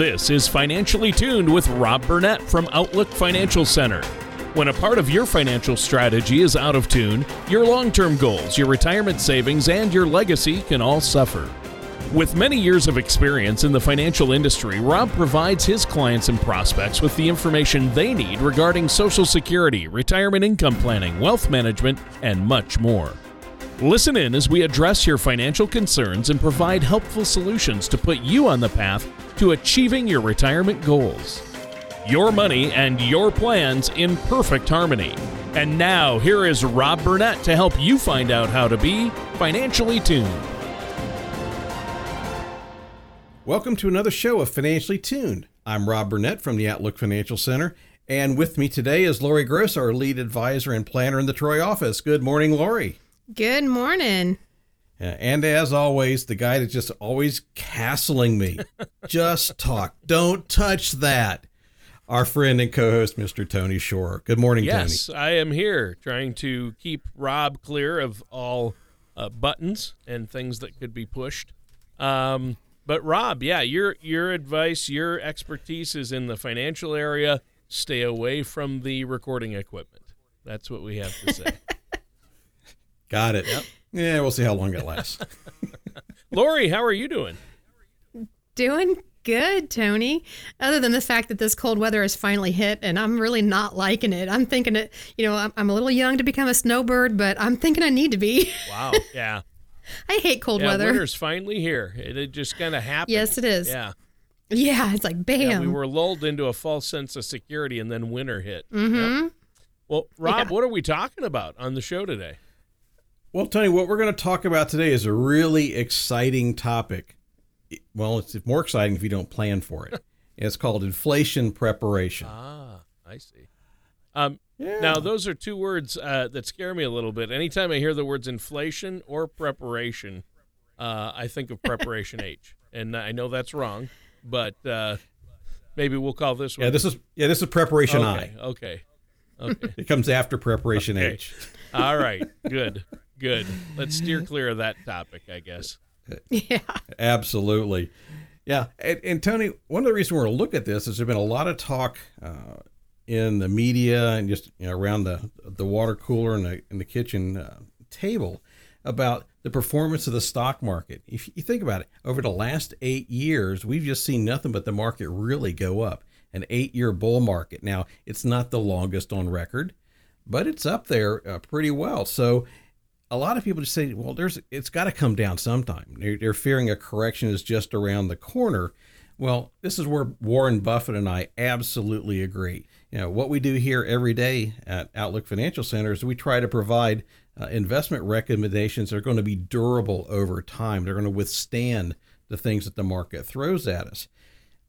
This is Financially Tuned with Rob Burnett from Outlook Financial Center. When a part of your financial strategy is out of tune, your long term goals, your retirement savings, and your legacy can all suffer. With many years of experience in the financial industry, Rob provides his clients and prospects with the information they need regarding Social Security, retirement income planning, wealth management, and much more. Listen in as we address your financial concerns and provide helpful solutions to put you on the path to achieving your retirement goals. Your money and your plans in perfect harmony. And now, here is Rob Burnett to help you find out how to be financially tuned. Welcome to another show of Financially Tuned. I'm Rob Burnett from the Outlook Financial Center, and with me today is Lori Gross, our lead advisor and planner in the Troy office. Good morning, Lori. Good morning. And as always, the guy that's just always castling me. just talk. Don't touch that. Our friend and co-host, Mr. Tony Shore. Good morning, yes, Tony. Yes, I am here trying to keep Rob clear of all uh, buttons and things that could be pushed. Um, but Rob, yeah, your your advice, your expertise is in the financial area. Stay away from the recording equipment. That's what we have to say. Got it. Yep. Yeah, we'll see how long it lasts. Lori, how are you doing? Doing good, Tony. Other than the fact that this cold weather has finally hit and I'm really not liking it. I'm thinking it, you know, I'm, I'm a little young to become a snowbird, but I'm thinking I need to be. Wow. Yeah. I hate cold yeah, weather. Winter's finally here. It, it just kind of happened. Yes, it is. Yeah. Yeah, it's like bam. Yeah, we were lulled into a false sense of security and then winter hit. Mm-hmm. Yep. Well, Rob, Yeah. what are we talking about on the show today? Well, Tony, what we're going to talk about today is a really exciting topic. Well, it's more exciting if you don't plan for it. it's called inflation preparation. Ah, I see. Um, Yeah. Now, those are two words uh, that scare me a little bit. Anytime I hear the words inflation or preparation, uh, I think of preparation H, and I know that's wrong, but uh, maybe we'll call this one. Yeah, this is yeah, this is preparation okay, I. Okay. Okay. It comes after preparation Okay. H. All right. Good. Good. Let's steer clear of that topic, I guess. yeah. Absolutely. Yeah. And, and Tony, one of the reasons we're going to look at this is there's been a lot of talk uh, in the media and just you know, around the the water cooler and the, in the kitchen uh, table about the performance of the stock market. If you think about it, over the last eight years, we've just seen nothing but the market really go up. An eight year bull market. Now, it's not the longest on record, but it's up there uh, pretty well. So, a lot of people just say, well, there's it's got to come down sometime. They're, they're fearing a correction is just around the corner. Well, this is where Warren Buffett and I absolutely agree. You know, what we do here every day at Outlook Financial Center is we try to provide uh, investment recommendations that are going to be durable over time. They're going to withstand the things that the market throws at us.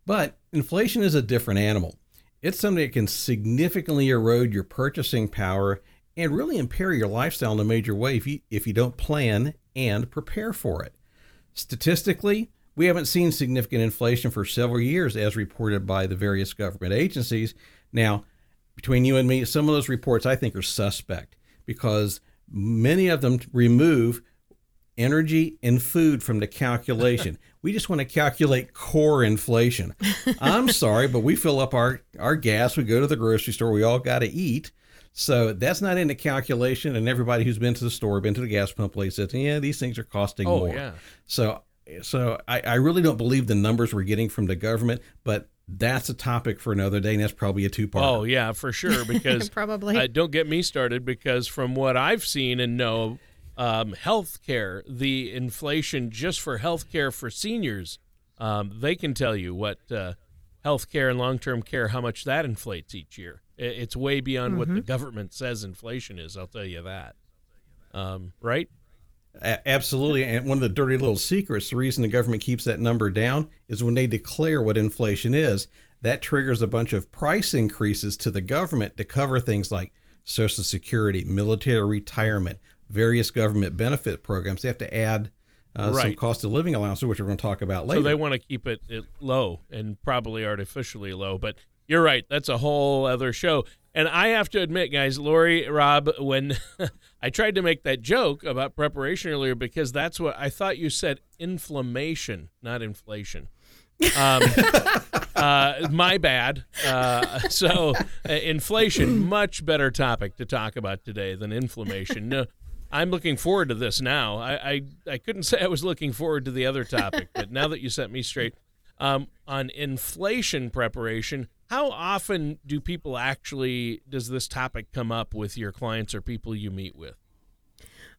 But inflation is a different animal. It's something that can significantly erode your purchasing power and really impair your lifestyle in a major way if you, if you don't plan and prepare for it. Statistically, we haven't seen significant inflation for several years, as reported by the various government agencies. Now, between you and me, some of those reports I think are suspect because many of them remove energy and food from the calculation. we just want to calculate core inflation. I'm sorry, but we fill up our, our gas, we go to the grocery store, we all got to eat. So that's not in the calculation. And everybody who's been to the store, been to the gas pump place says, yeah, these things are costing Oh, more. yeah. So, so I, I really don't believe the numbers we're getting from the government, but that's a topic for another day, and that's probably a two-part. Oh, yeah, for sure. Because Probably. uh, don't get me started because from what I've seen and know, um, healthcare, the inflation just for healthcare for seniors, um, they can tell you what uh, healthcare and long-term care, how much that inflates each year. I- It's way beyond what the government says inflation is. I'll tell you that. Um, right? A- absolutely. And one of the dirty little secrets, the reason the government keeps that number down is when they declare what inflation is, that triggers a bunch of price increases to the government to cover things like Social Security, military retirement, various government benefit programs. They have to add uh, some cost of living allowances, which we're going to talk about later. So they want to keep it, it low and probably artificially low. But you're right. That's a whole other show. And I have to admit, guys, Lori, Rob, when I tried to make that joke about preparation earlier, because that's what I thought you said inflammation, not inflation. Um, uh, my bad. Uh, so, uh, inflation, much better topic to talk about today than inflammation. No, I'm looking forward to this now. I, I, I couldn't say I was looking forward to the other topic, but now that you set me straight um, on inflation preparation, how often do people actually does this topic come up with your clients or people you meet with?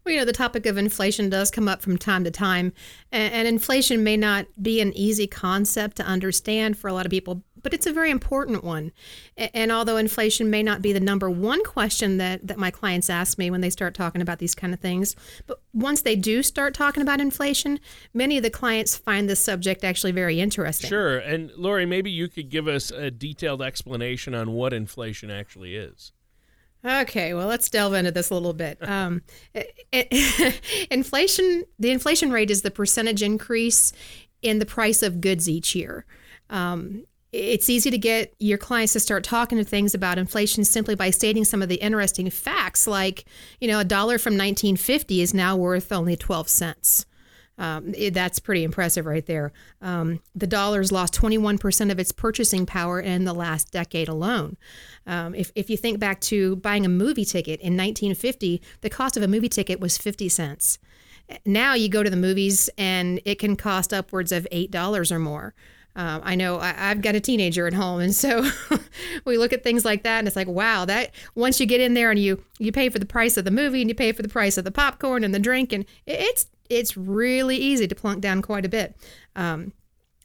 Well, you know, the topic of inflation does come up from time to time, and, inflation may not be an easy concept to understand for a lot of people, but it's a very important one. And, although inflation may not be the number one question that, that my clients ask me when they start talking about these kind of things, but once they do start talking about inflation, many of the clients find this subject actually very interesting. Sure. And Lori, maybe you could give us a detailed explanation on what inflation actually is. Okay, well, let's delve into this a little bit. Um, inflation, the inflation rate is the percentage increase in the price of goods each year. Um, it's easy to get your clients to start talking to things about inflation simply by stating some of the interesting facts, like, you know, a dollar from 1950 is now worth only 12 cents. Um, it, that's pretty impressive right there. Um, the dollar's lost 21% of its purchasing power in the last decade alone. Um, if, if you think back to buying a movie ticket in 1950, the cost of a movie ticket was 50 cents. Now you go to the movies and it can cost upwards of $8 or more. Um, I know I, have got a teenager at home, and so we look at things like that, and it's like, wow, that once you get in there and you you pay for the price of the movie and you pay for the price of the popcorn and the drink, and it's it's really easy to plunk down quite a bit. Um,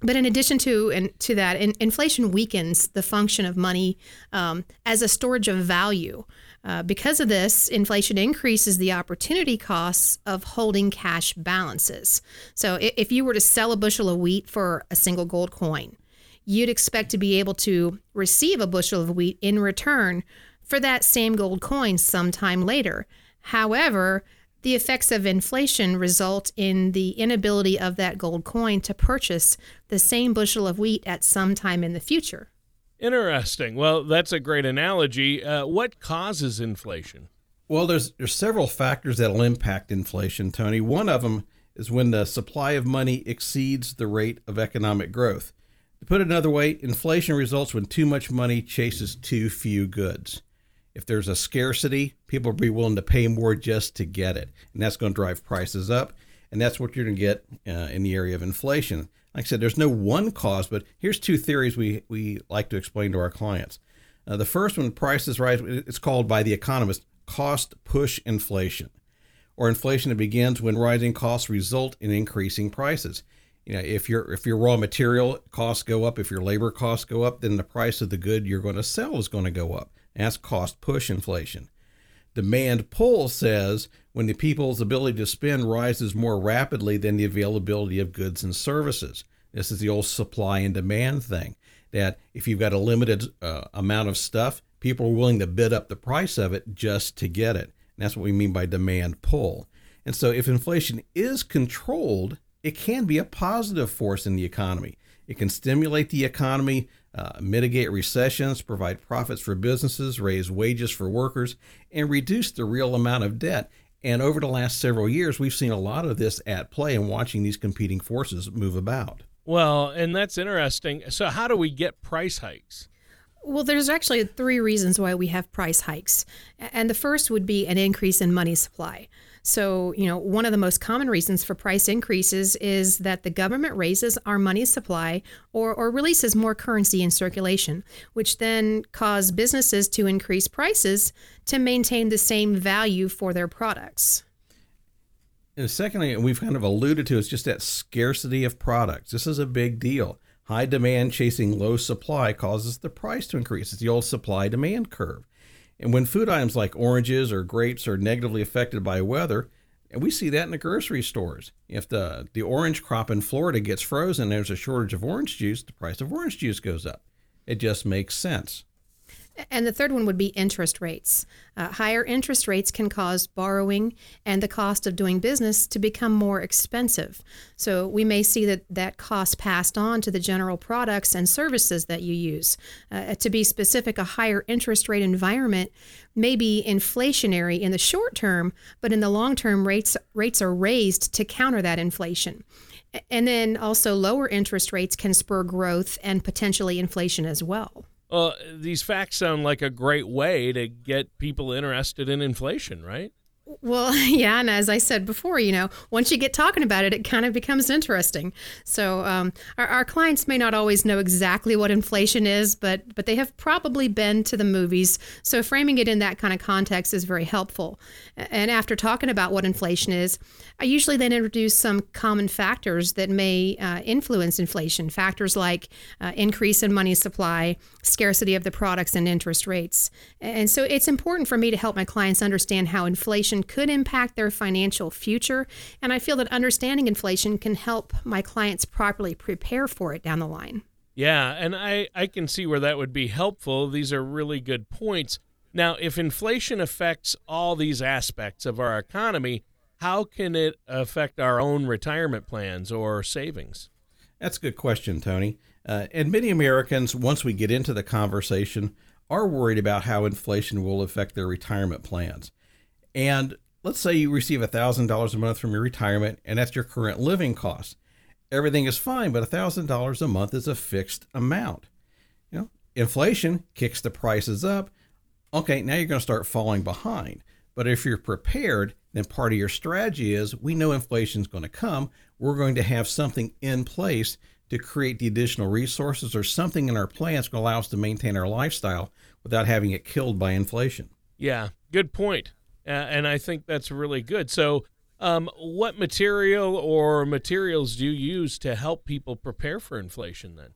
but in addition to and to that, in, inflation weakens the function of money um, as a storage of value. Uh, because of this, inflation increases the opportunity costs of holding cash balances. So, if you were to sell a bushel of wheat for a single gold coin, you'd expect to be able to receive a bushel of wheat in return for that same gold coin sometime later. However, the effects of inflation result in the inability of that gold coin to purchase the same bushel of wheat at some time in the future. Interesting. Well, that's a great analogy. Uh, what causes inflation? Well, there's there's several factors that'll impact inflation, Tony. One of them is when the supply of money exceeds the rate of economic growth. To put it another way, inflation results when too much money chases too few goods. If there's a scarcity, people will be willing to pay more just to get it. And that's going to drive prices up. And that's what you're going to get uh, in the area of inflation. Like I said, there's no one cause, but here's two theories we, we like to explain to our clients. Uh, the first one, prices rise, it's called by the economist cost push inflation, or inflation that begins when rising costs result in increasing prices. You know, if your if your raw material costs go up, if your labor costs go up, then the price of the good you're going to sell is going to go up. That's cost push inflation. Demand pull says when the people's ability to spend rises more rapidly than the availability of goods and services. This is the old supply and demand thing that if you've got a limited uh, amount of stuff, people are willing to bid up the price of it just to get it. And that's what we mean by demand pull. And so if inflation is controlled, it can be a positive force in the economy. It can stimulate the economy uh, mitigate recessions, provide profits for businesses, raise wages for workers, and reduce the real amount of debt. And over the last several years, we've seen a lot of this at play and watching these competing forces move about. Well, and that's interesting. So, how do we get price hikes? Well, there's actually three reasons why we have price hikes. And the first would be an increase in money supply. So, you know, one of the most common reasons for price increases is that the government raises our money supply or, or releases more currency in circulation, which then cause businesses to increase prices to maintain the same value for their products. And secondly, we've kind of alluded to is just that scarcity of products. This is a big deal. High demand chasing low supply causes the price to increase. It's the old supply demand curve. And when food items like oranges or grapes are negatively affected by weather, and we see that in the grocery stores. If the, the orange crop in Florida gets frozen, there's a shortage of orange juice, the price of orange juice goes up. It just makes sense. And the third one would be interest rates. Uh, higher interest rates can cause borrowing and the cost of doing business to become more expensive. So we may see that that cost passed on to the general products and services that you use. Uh, to be specific, a higher interest rate environment may be inflationary in the short term, but in the long term, rates rates are raised to counter that inflation. And then also, lower interest rates can spur growth and potentially inflation as well. Well, these facts sound like a great way to get people interested in inflation, right? Well, yeah, and as I said before, you know, once you get talking about it, it kind of becomes interesting. So um, our, our clients may not always know exactly what inflation is, but but they have probably been to the movies. So framing it in that kind of context is very helpful. And after talking about what inflation is, I usually then introduce some common factors that may uh, influence inflation. Factors like uh, increase in money supply, scarcity of the products, and interest rates. And so it's important for me to help my clients understand how inflation could impact their financial future. And I feel that understanding inflation can help my clients properly prepare for it down the line. Yeah, and I, I can see where that would be helpful. These are really good points. Now, if inflation affects all these aspects of our economy, how can it affect our own retirement plans or savings? That's a good question, Tony. Uh, and many Americans, once we get into the conversation, are worried about how inflation will affect their retirement plans. And let's say you receive $1,000 a month from your retirement, and that's your current living cost. Everything is fine, but $1,000 a month is a fixed amount. You know, inflation kicks the prices up. Okay, now you're going to start falling behind. But if you're prepared, then part of your strategy is we know inflation is going to come. We're going to have something in place to create the additional resources or something in our plans going to allow us to maintain our lifestyle without having it killed by inflation. Yeah, good point. Uh, and I think that's really good. So, um, what material or materials do you use to help people prepare for inflation then?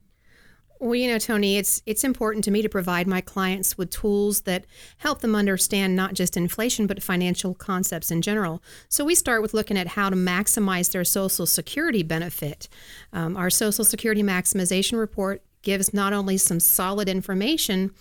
Well, you know, Tony, it's it's important to me to provide my clients with tools that help them understand not just inflation but financial concepts in general. So we start with looking at how to maximize their Social Security benefit. Um, our Social Security maximization report gives not only some solid information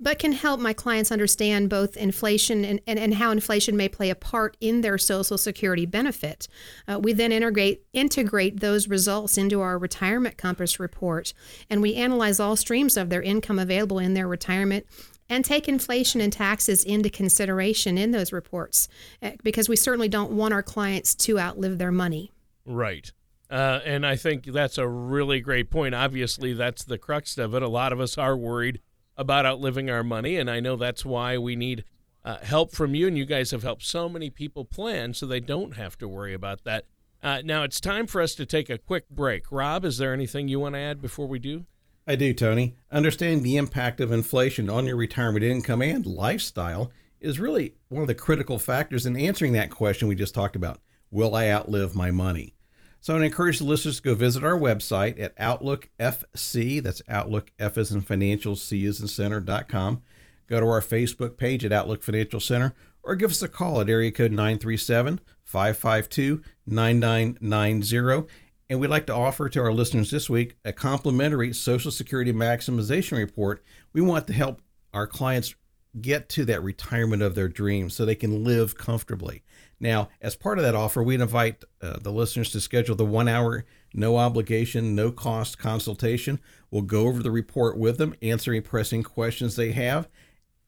but can help my clients understand both inflation and, and, and how inflation may play a part in their Social Security benefit. Uh, we then integrate, integrate those results into our Retirement Compass report, and we analyze all streams of their income available in their retirement and take inflation and taxes into consideration in those reports uh, because we certainly don't want our clients to outlive their money. Right. Uh, and I think that's a really great point. Obviously, that's the crux of it. A lot of us are worried about outliving our money. And I know that's why we need uh, help from you. And you guys have helped so many people plan so they don't have to worry about that. Uh, now it's time for us to take a quick break. Rob, is there anything you want to add before we do? I do, Tony. Understanding the impact of inflation on your retirement income and lifestyle is really one of the critical factors in answering that question we just talked about. Will I outlive my money? So I encourage the listeners to go visit our website at Outlook FC. That's Outlook F as in financial, C as in center.com. Go to our Facebook page at Outlook Financial Center or give us a call at area code 937 552 9990. And we'd like to offer to our listeners this week a complimentary Social Security Maximization Report. We want to help our clients get to that retirement of their dreams so they can live comfortably. Now, as part of that offer, we invite uh, the listeners to schedule the one hour, no obligation, no cost consultation. We'll go over the report with them, answer any pressing questions they have,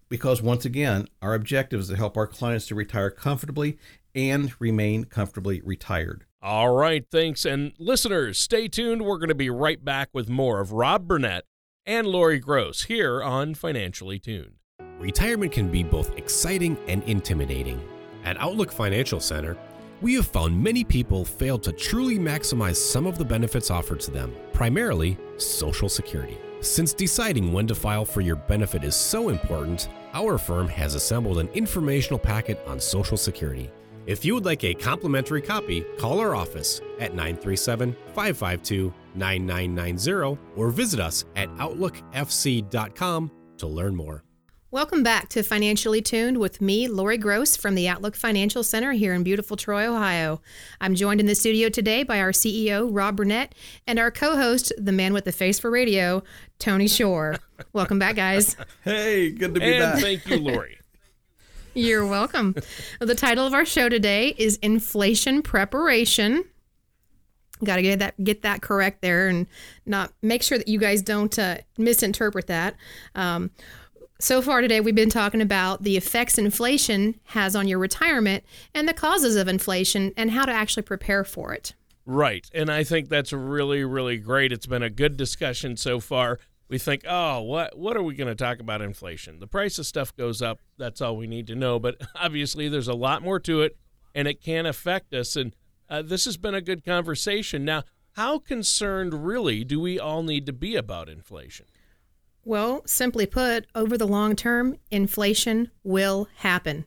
because once again, our objective is to help our clients to retire comfortably and remain comfortably retired. All right, thanks. And listeners, stay tuned. We're going to be right back with more of Rob Burnett and Lori Gross here on Financially Tuned. Retirement can be both exciting and intimidating. At Outlook Financial Center, we have found many people fail to truly maximize some of the benefits offered to them, primarily Social Security. Since deciding when to file for your benefit is so important, our firm has assembled an informational packet on Social Security. If you would like a complimentary copy, call our office at 937 552 9990 or visit us at OutlookFC.com to learn more. Welcome back to Financially Tuned with me, Lori Gross from the Outlook Financial Center here in beautiful Troy, Ohio. I'm joined in the studio today by our CEO, Rob Burnett, and our co host, the man with the face for radio, Tony Shore. Welcome back, guys. Hey, good to be and back. thank you, Lori. You're welcome. the title of our show today is Inflation Preparation. Got to get that get that correct there, and not make sure that you guys don't uh, misinterpret that. Um, so far today, we've been talking about the effects inflation has on your retirement and the causes of inflation and how to actually prepare for it. Right. And I think that's really, really great. It's been a good discussion so far. We think, oh, what what are we going to talk about inflation? The price of stuff goes up. That's all we need to know. But obviously, there's a lot more to it, and it can affect us. And uh, this has been a good conversation. Now, how concerned really do we all need to be about inflation? Well, simply put, over the long term, inflation will happen.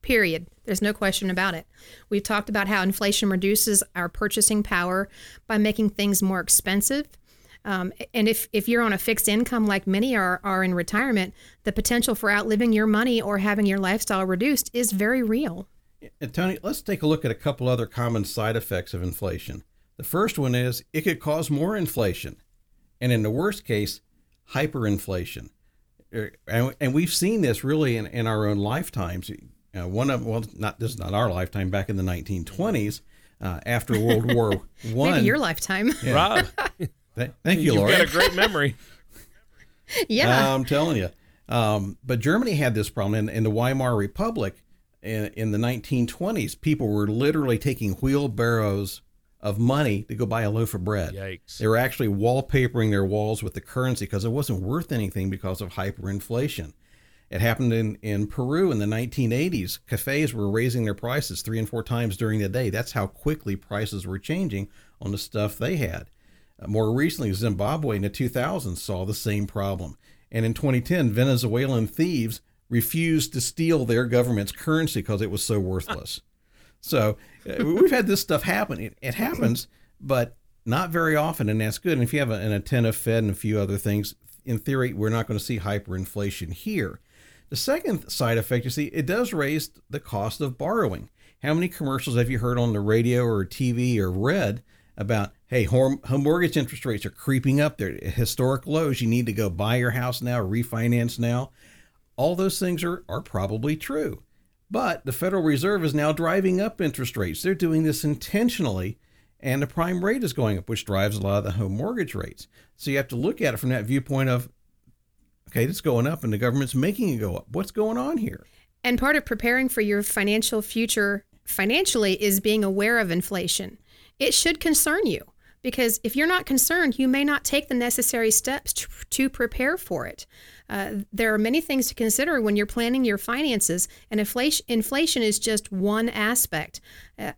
Period. There's no question about it. We've talked about how inflation reduces our purchasing power by making things more expensive. Um, and if, if you're on a fixed income like many are, are in retirement, the potential for outliving your money or having your lifestyle reduced is very real. And Tony, let's take a look at a couple other common side effects of inflation. The first one is it could cause more inflation, and in the worst case, hyperinflation. Er, and, and we've seen this really in, in our own lifetimes. Uh, one of well, not this is not our lifetime. Back in the 1920s, uh, after World War One, maybe your lifetime. Yeah. Rob, th- thank you, Laura. You've got a great memory. yeah, I'm telling you. Um, but Germany had this problem in, in the Weimar Republic in, in the 1920s. People were literally taking wheelbarrows of money to go buy a loaf of bread. Yikes. They were actually wallpapering their walls with the currency because it wasn't worth anything because of hyperinflation. It happened in, in Peru in the 1980s. Cafes were raising their prices three and four times during the day. That's how quickly prices were changing on the stuff they had. Uh, more recently, Zimbabwe in the 2000s saw the same problem. And in 2010, Venezuelan thieves refused to steal their government's currency because it was so worthless. So uh, we've had this stuff happen. It, it, happens, but not very often, and that's good. And if you have an attentive Fed and a few other things, in theory, we're not going to see hyperinflation here. The second side effect, you see, it does raise the cost of borrowing. How many commercials have you heard on the radio or TV or read about, hey, home, mortgage interest rates are creeping up? They're historic lows. You need to go buy your house now, refinance now. All those things are, are probably true. But the Federal Reserve is now driving up interest rates. They're doing this intentionally, and the prime rate is going up, which drives a lot of the home mortgage rates. So you have to look at it from that viewpoint of, okay, it's going up and the government's making it go up. What's going on here? And part of preparing for your financial future financially is being aware of inflation. It should concern you because if you're not concerned, you may not take the necessary steps to, to prepare for it. Uh, there are many things to consider when you're planning your finances, and inflation, inflation is just one aspect. Uh,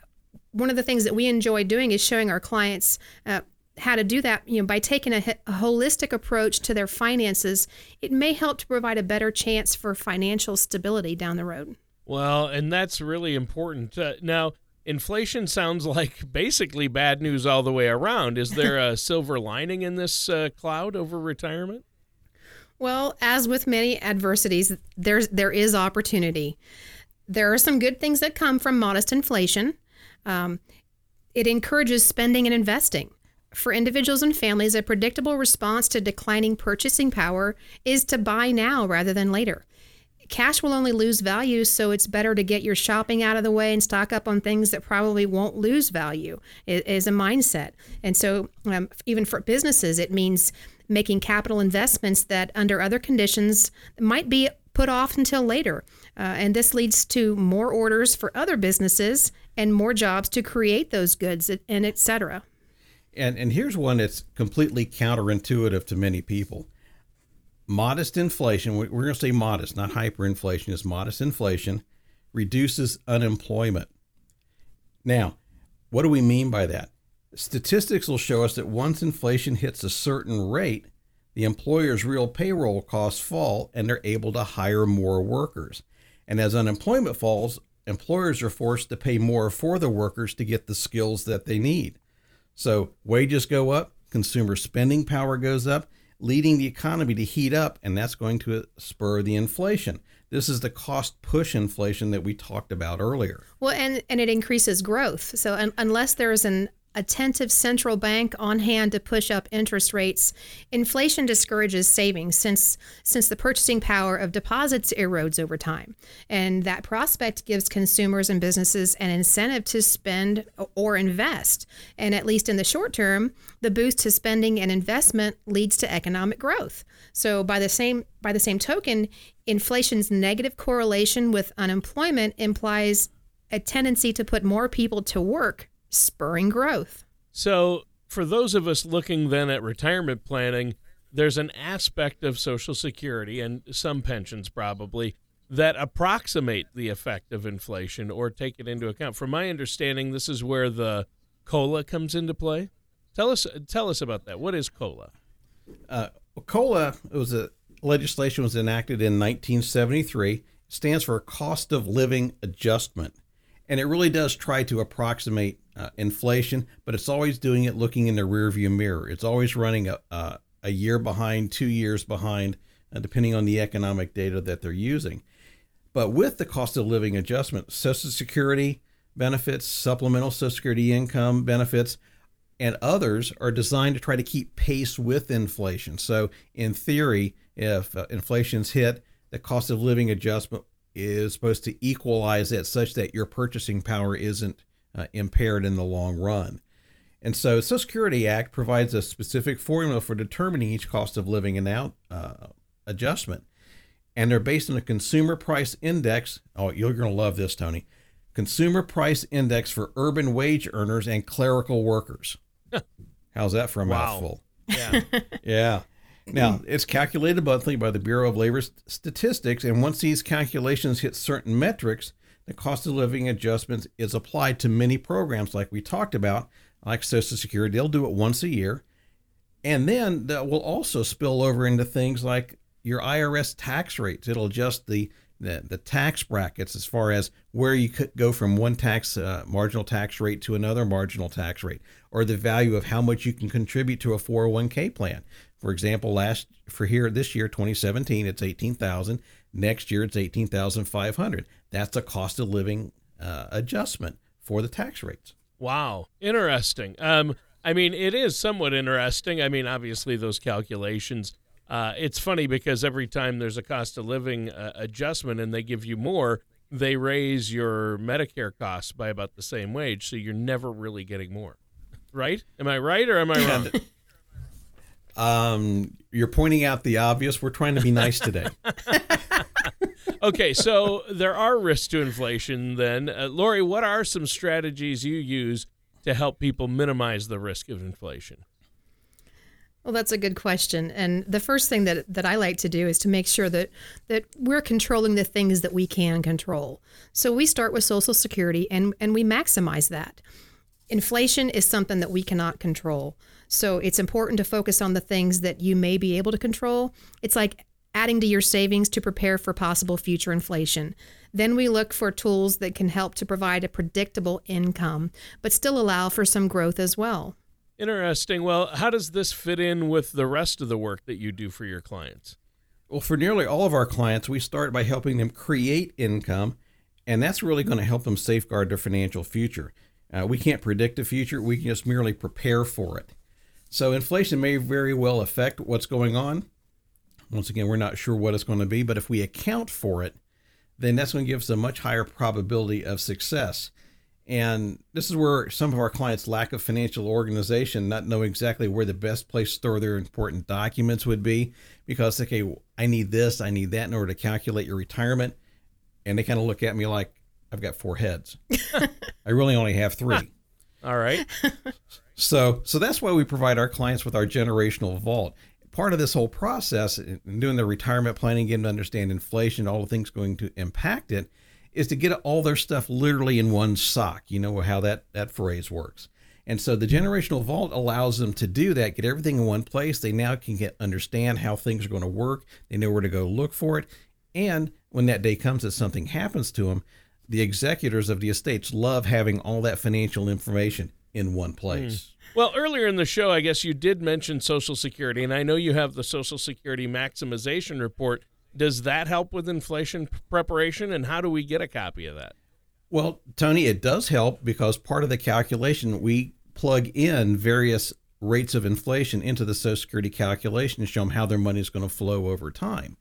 one of the things that we enjoy doing is showing our clients uh, how to do that. You know by taking a, a, holistic approach to their finances it may help to provide a better chance for financial stability down the road. Well and that's really important. Uh, now inflation sounds like basically bad news all the way around. Is there a silver lining in this uh, cloud over retirement well, as with many adversities, there's there is opportunity. There are some good things that come from modest inflation. Um, it encourages spending and investing. For individuals and families, a predictable response to declining purchasing power is to buy now rather than later. Cash will only lose value, so it's better to get your shopping out of the way and stock up on things that probably won't lose value. Is a mindset. And so, um, even for businesses, it means making capital investments that, under other conditions, might be put off until later. Uh, and this leads to more orders for other businesses and more jobs to create those goods and etc. And and here's one that's completely counterintuitive to many people. Modest inflation, we're going to say modest, not hyperinflation, is modest inflation reduces unemployment. Now, what do we mean by that? Statistics will show us that once inflation hits a certain rate, the employer's real payroll costs fall and they're able to hire more workers. And as unemployment falls, employers are forced to pay more for the workers to get the skills that they need. So wages go up, consumer spending power goes up, leading the economy to heat up, and that's going to spur the inflation. This is the cost push inflation that we talked about earlier. Well, and, and it increases growth. So, un- unless there is an attentive central bank on hand to push up interest rates, inflation discourages savings since since the purchasing power of deposits erodes over time. And that prospect gives consumers and businesses an incentive to spend or invest. And at least in the short term, the boost to spending and investment leads to economic growth. So by the same by the same token, inflation's negative correlation with unemployment implies a tendency to put more people to work spurring growth. So, for those of us looking then at retirement planning, there's an aspect of Social Security and some pensions probably that approximate the effect of inflation or take it into account. From my understanding, this is where the COLA comes into play. Tell us tell us about that. What is COLA? Uh, COLA was a legislation was enacted in 1973. It stands for Cost of Living Adjustment, and it really does try to approximate uh, inflation, but it's always doing it looking in the rearview mirror. It's always running a, a, a year behind, two years behind, uh, depending on the economic data that they're using. But with the cost of living adjustment, Social Security benefits, supplemental Social Security income benefits, and others are designed to try to keep pace with inflation. So, in theory, if uh, inflation's hit, the cost of living adjustment is supposed to equalize it such that your purchasing power isn't uh, impaired in the long run. And so, Social Security Act provides a specific formula for determining each cost of living and out uh, adjustment and they're based on a consumer price index. Oh, you're going to love this, Tony. Consumer price index for urban wage earners and clerical workers. How's that for a wow. mouthful? Yeah. yeah. Now, it's calculated monthly by the Bureau of Labor Statistics, and once these calculations hit certain metrics, the cost of living adjustments is applied to many programs like we talked about, like Social Security. They'll do it once a year. And then that will also spill over into things like your IRS tax rates. It'll adjust the, the, the tax brackets as far as where you could go from one tax uh, marginal tax rate to another marginal tax rate, or the value of how much you can contribute to a 401k plan. For example, last for here this year, 2017, it's 18,000. Next year, it's 18,500. That's a cost of living uh, adjustment for the tax rates. Wow, interesting. Um, I mean, it is somewhat interesting. I mean, obviously, those calculations uh, it's funny because every time there's a cost of living uh, adjustment and they give you more, they raise your Medicare costs by about the same wage, so you're never really getting more. Right? Am I right or am I wrong? um, you're pointing out the obvious. We're trying to be nice today. okay, so there are risks to inflation. Then, uh, Lori, what are some strategies you use to help people minimize the risk of inflation? Well, that's a good question. And the first thing that, that I like to do is to make sure that, that we're controlling the things that we can control. So we start with Social Security and, and we maximize that. Inflation is something that we cannot control. So it's important to focus on the things that you may be able to control. It's like adding to your savings to prepare for possible future inflation. Then we look for tools that can help to provide a predictable income, but still allow for some growth as well. Interesting. Well, how does this fit in with the rest of the work that you do for your clients? Well, for nearly all of our clients, we start by helping them create income, and that's really going to help them safeguard their financial future. Uh, we can't predict the future, we can just merely prepare for it. So, inflation may very well affect what's going on. Once again, we're not sure what it's going to be, but if we account for it, then that's going to give us a much higher probability of success. And this is where some of our clients' lack of financial organization, not knowing exactly where the best place to store their important documents would be, because, okay, I need this, I need that in order to calculate your retirement. And they kind of look at me like, I've got four heads. I really only have three. All right. so, so that's why we provide our clients with our generational vault. Part of this whole process, in doing the retirement planning, getting to understand inflation, all the things going to impact it, is to get all their stuff literally in one sock. You know how that, that phrase works. And so the generational vault allows them to do that, get everything in one place. They now can get understand how things are going to work. They know where to go look for it. And when that day comes that something happens to them, the executors of the estates love having all that financial information in one place. Mm. Well, earlier in the show, I guess you did mention Social Security, and I know you have the Social Security maximization report does that help with inflation preparation? And how do we get a copy of that? Well, Tony, it does help because part of the calculation, we plug in various rates of inflation into the Social Security calculation to show them how their money is going to flow over time.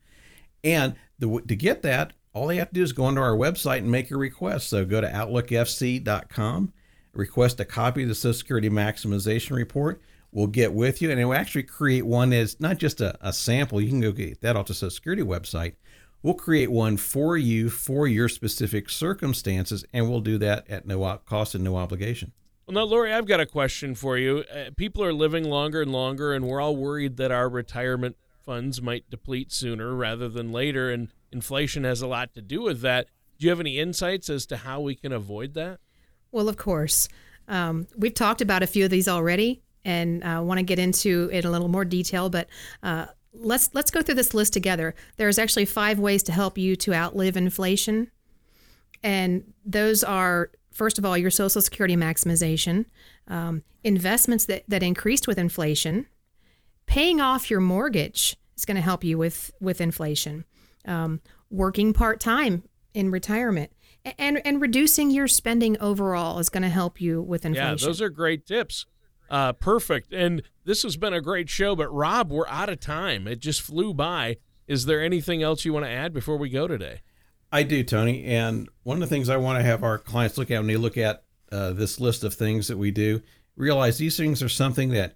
And the, to get that, all they have to do is go onto our website and make a request. So go to outlookfc.com, request a copy of the Social Security Maximization Report We'll get with you and it will actually create one as not just a, a sample. You can go get that off the Social Security website. We'll create one for you for your specific circumstances, and we'll do that at no cost and no obligation. Well, now, Lori, I've got a question for you. Uh, people are living longer and longer, and we're all worried that our retirement funds might deplete sooner rather than later, and inflation has a lot to do with that. Do you have any insights as to how we can avoid that? Well, of course. Um, we've talked about a few of these already, and I uh, want to get into it in a little more detail. But uh, let's let's go through this list together. There's actually five ways to help you to outlive inflation, and those are first of all your Social Security maximization, um, investments that that increased with inflation, paying off your mortgage is going to help you with with inflation, um, working part time in retirement and and reducing your spending overall is going to help you with inflation. Yeah, those are great tips. Uh, perfect. And this has been a great show, but Rob, we're out of time. It just flew by. Is there anything else you want to add before we go today? I do, Tony. And one of the things I want to have our clients look at when they look at uh, this list of things that we do, realize these things are something that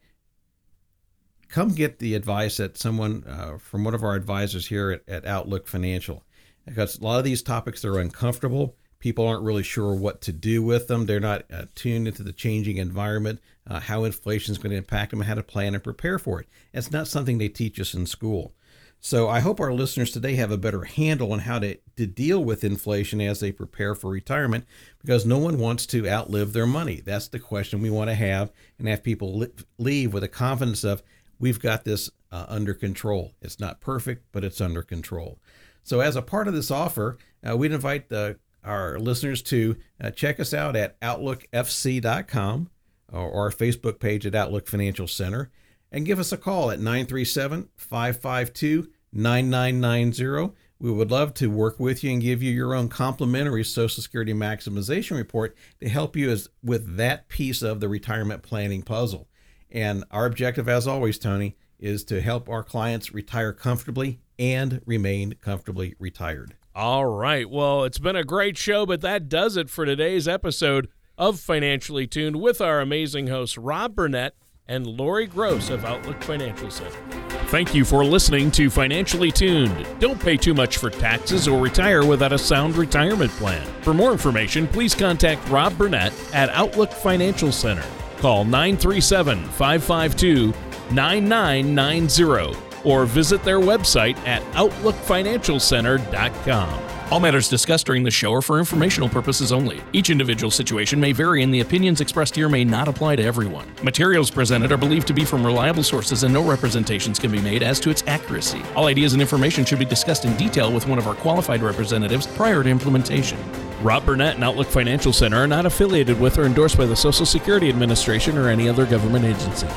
come get the advice that someone uh, from one of our advisors here at, at Outlook Financial because a lot of these topics are uncomfortable. People aren't really sure what to do with them. They're not uh, tuned into the changing environment, uh, how inflation is going to impact them, how to plan and prepare for it. It's not something they teach us in school. So I hope our listeners today have a better handle on how to, to deal with inflation as they prepare for retirement because no one wants to outlive their money. That's the question we want to have and have people leave with a confidence of we've got this uh, under control. It's not perfect, but it's under control. So, as a part of this offer, uh, we'd invite the, our listeners to uh, check us out at OutlookFC.com or, our Facebook page at Outlook Financial Center and give us a call at 937 552 9990. We would love to work with you and give you your own complimentary Social Security maximization report to help you as, with that piece of the retirement planning puzzle. And our objective, as always, Tony, is to help our clients retire comfortably and remain comfortably retired. All right. Well, it's been a great show, but that does it for today's episode of Financially Tuned with our amazing hosts, Rob Burnett and Lori Gross of Outlook Financial Center. Thank you for listening to Financially Tuned. Don't pay too much for taxes or retire without a sound retirement plan. For more information, please contact Rob Burnett at Outlook Financial Center. Call 937 552 9990 or visit their website at OutlookFinancialCenter.com. All matters discussed during the show are for informational purposes only. Each individual situation may vary, and the opinions expressed here may not apply to everyone. Materials presented are believed to be from reliable sources, and no representations can be made as to its accuracy. All ideas and information should be discussed in detail with one of our qualified representatives prior to implementation. Rob Burnett and Outlook Financial Center are not affiliated with or endorsed by the Social Security Administration or any other government agency.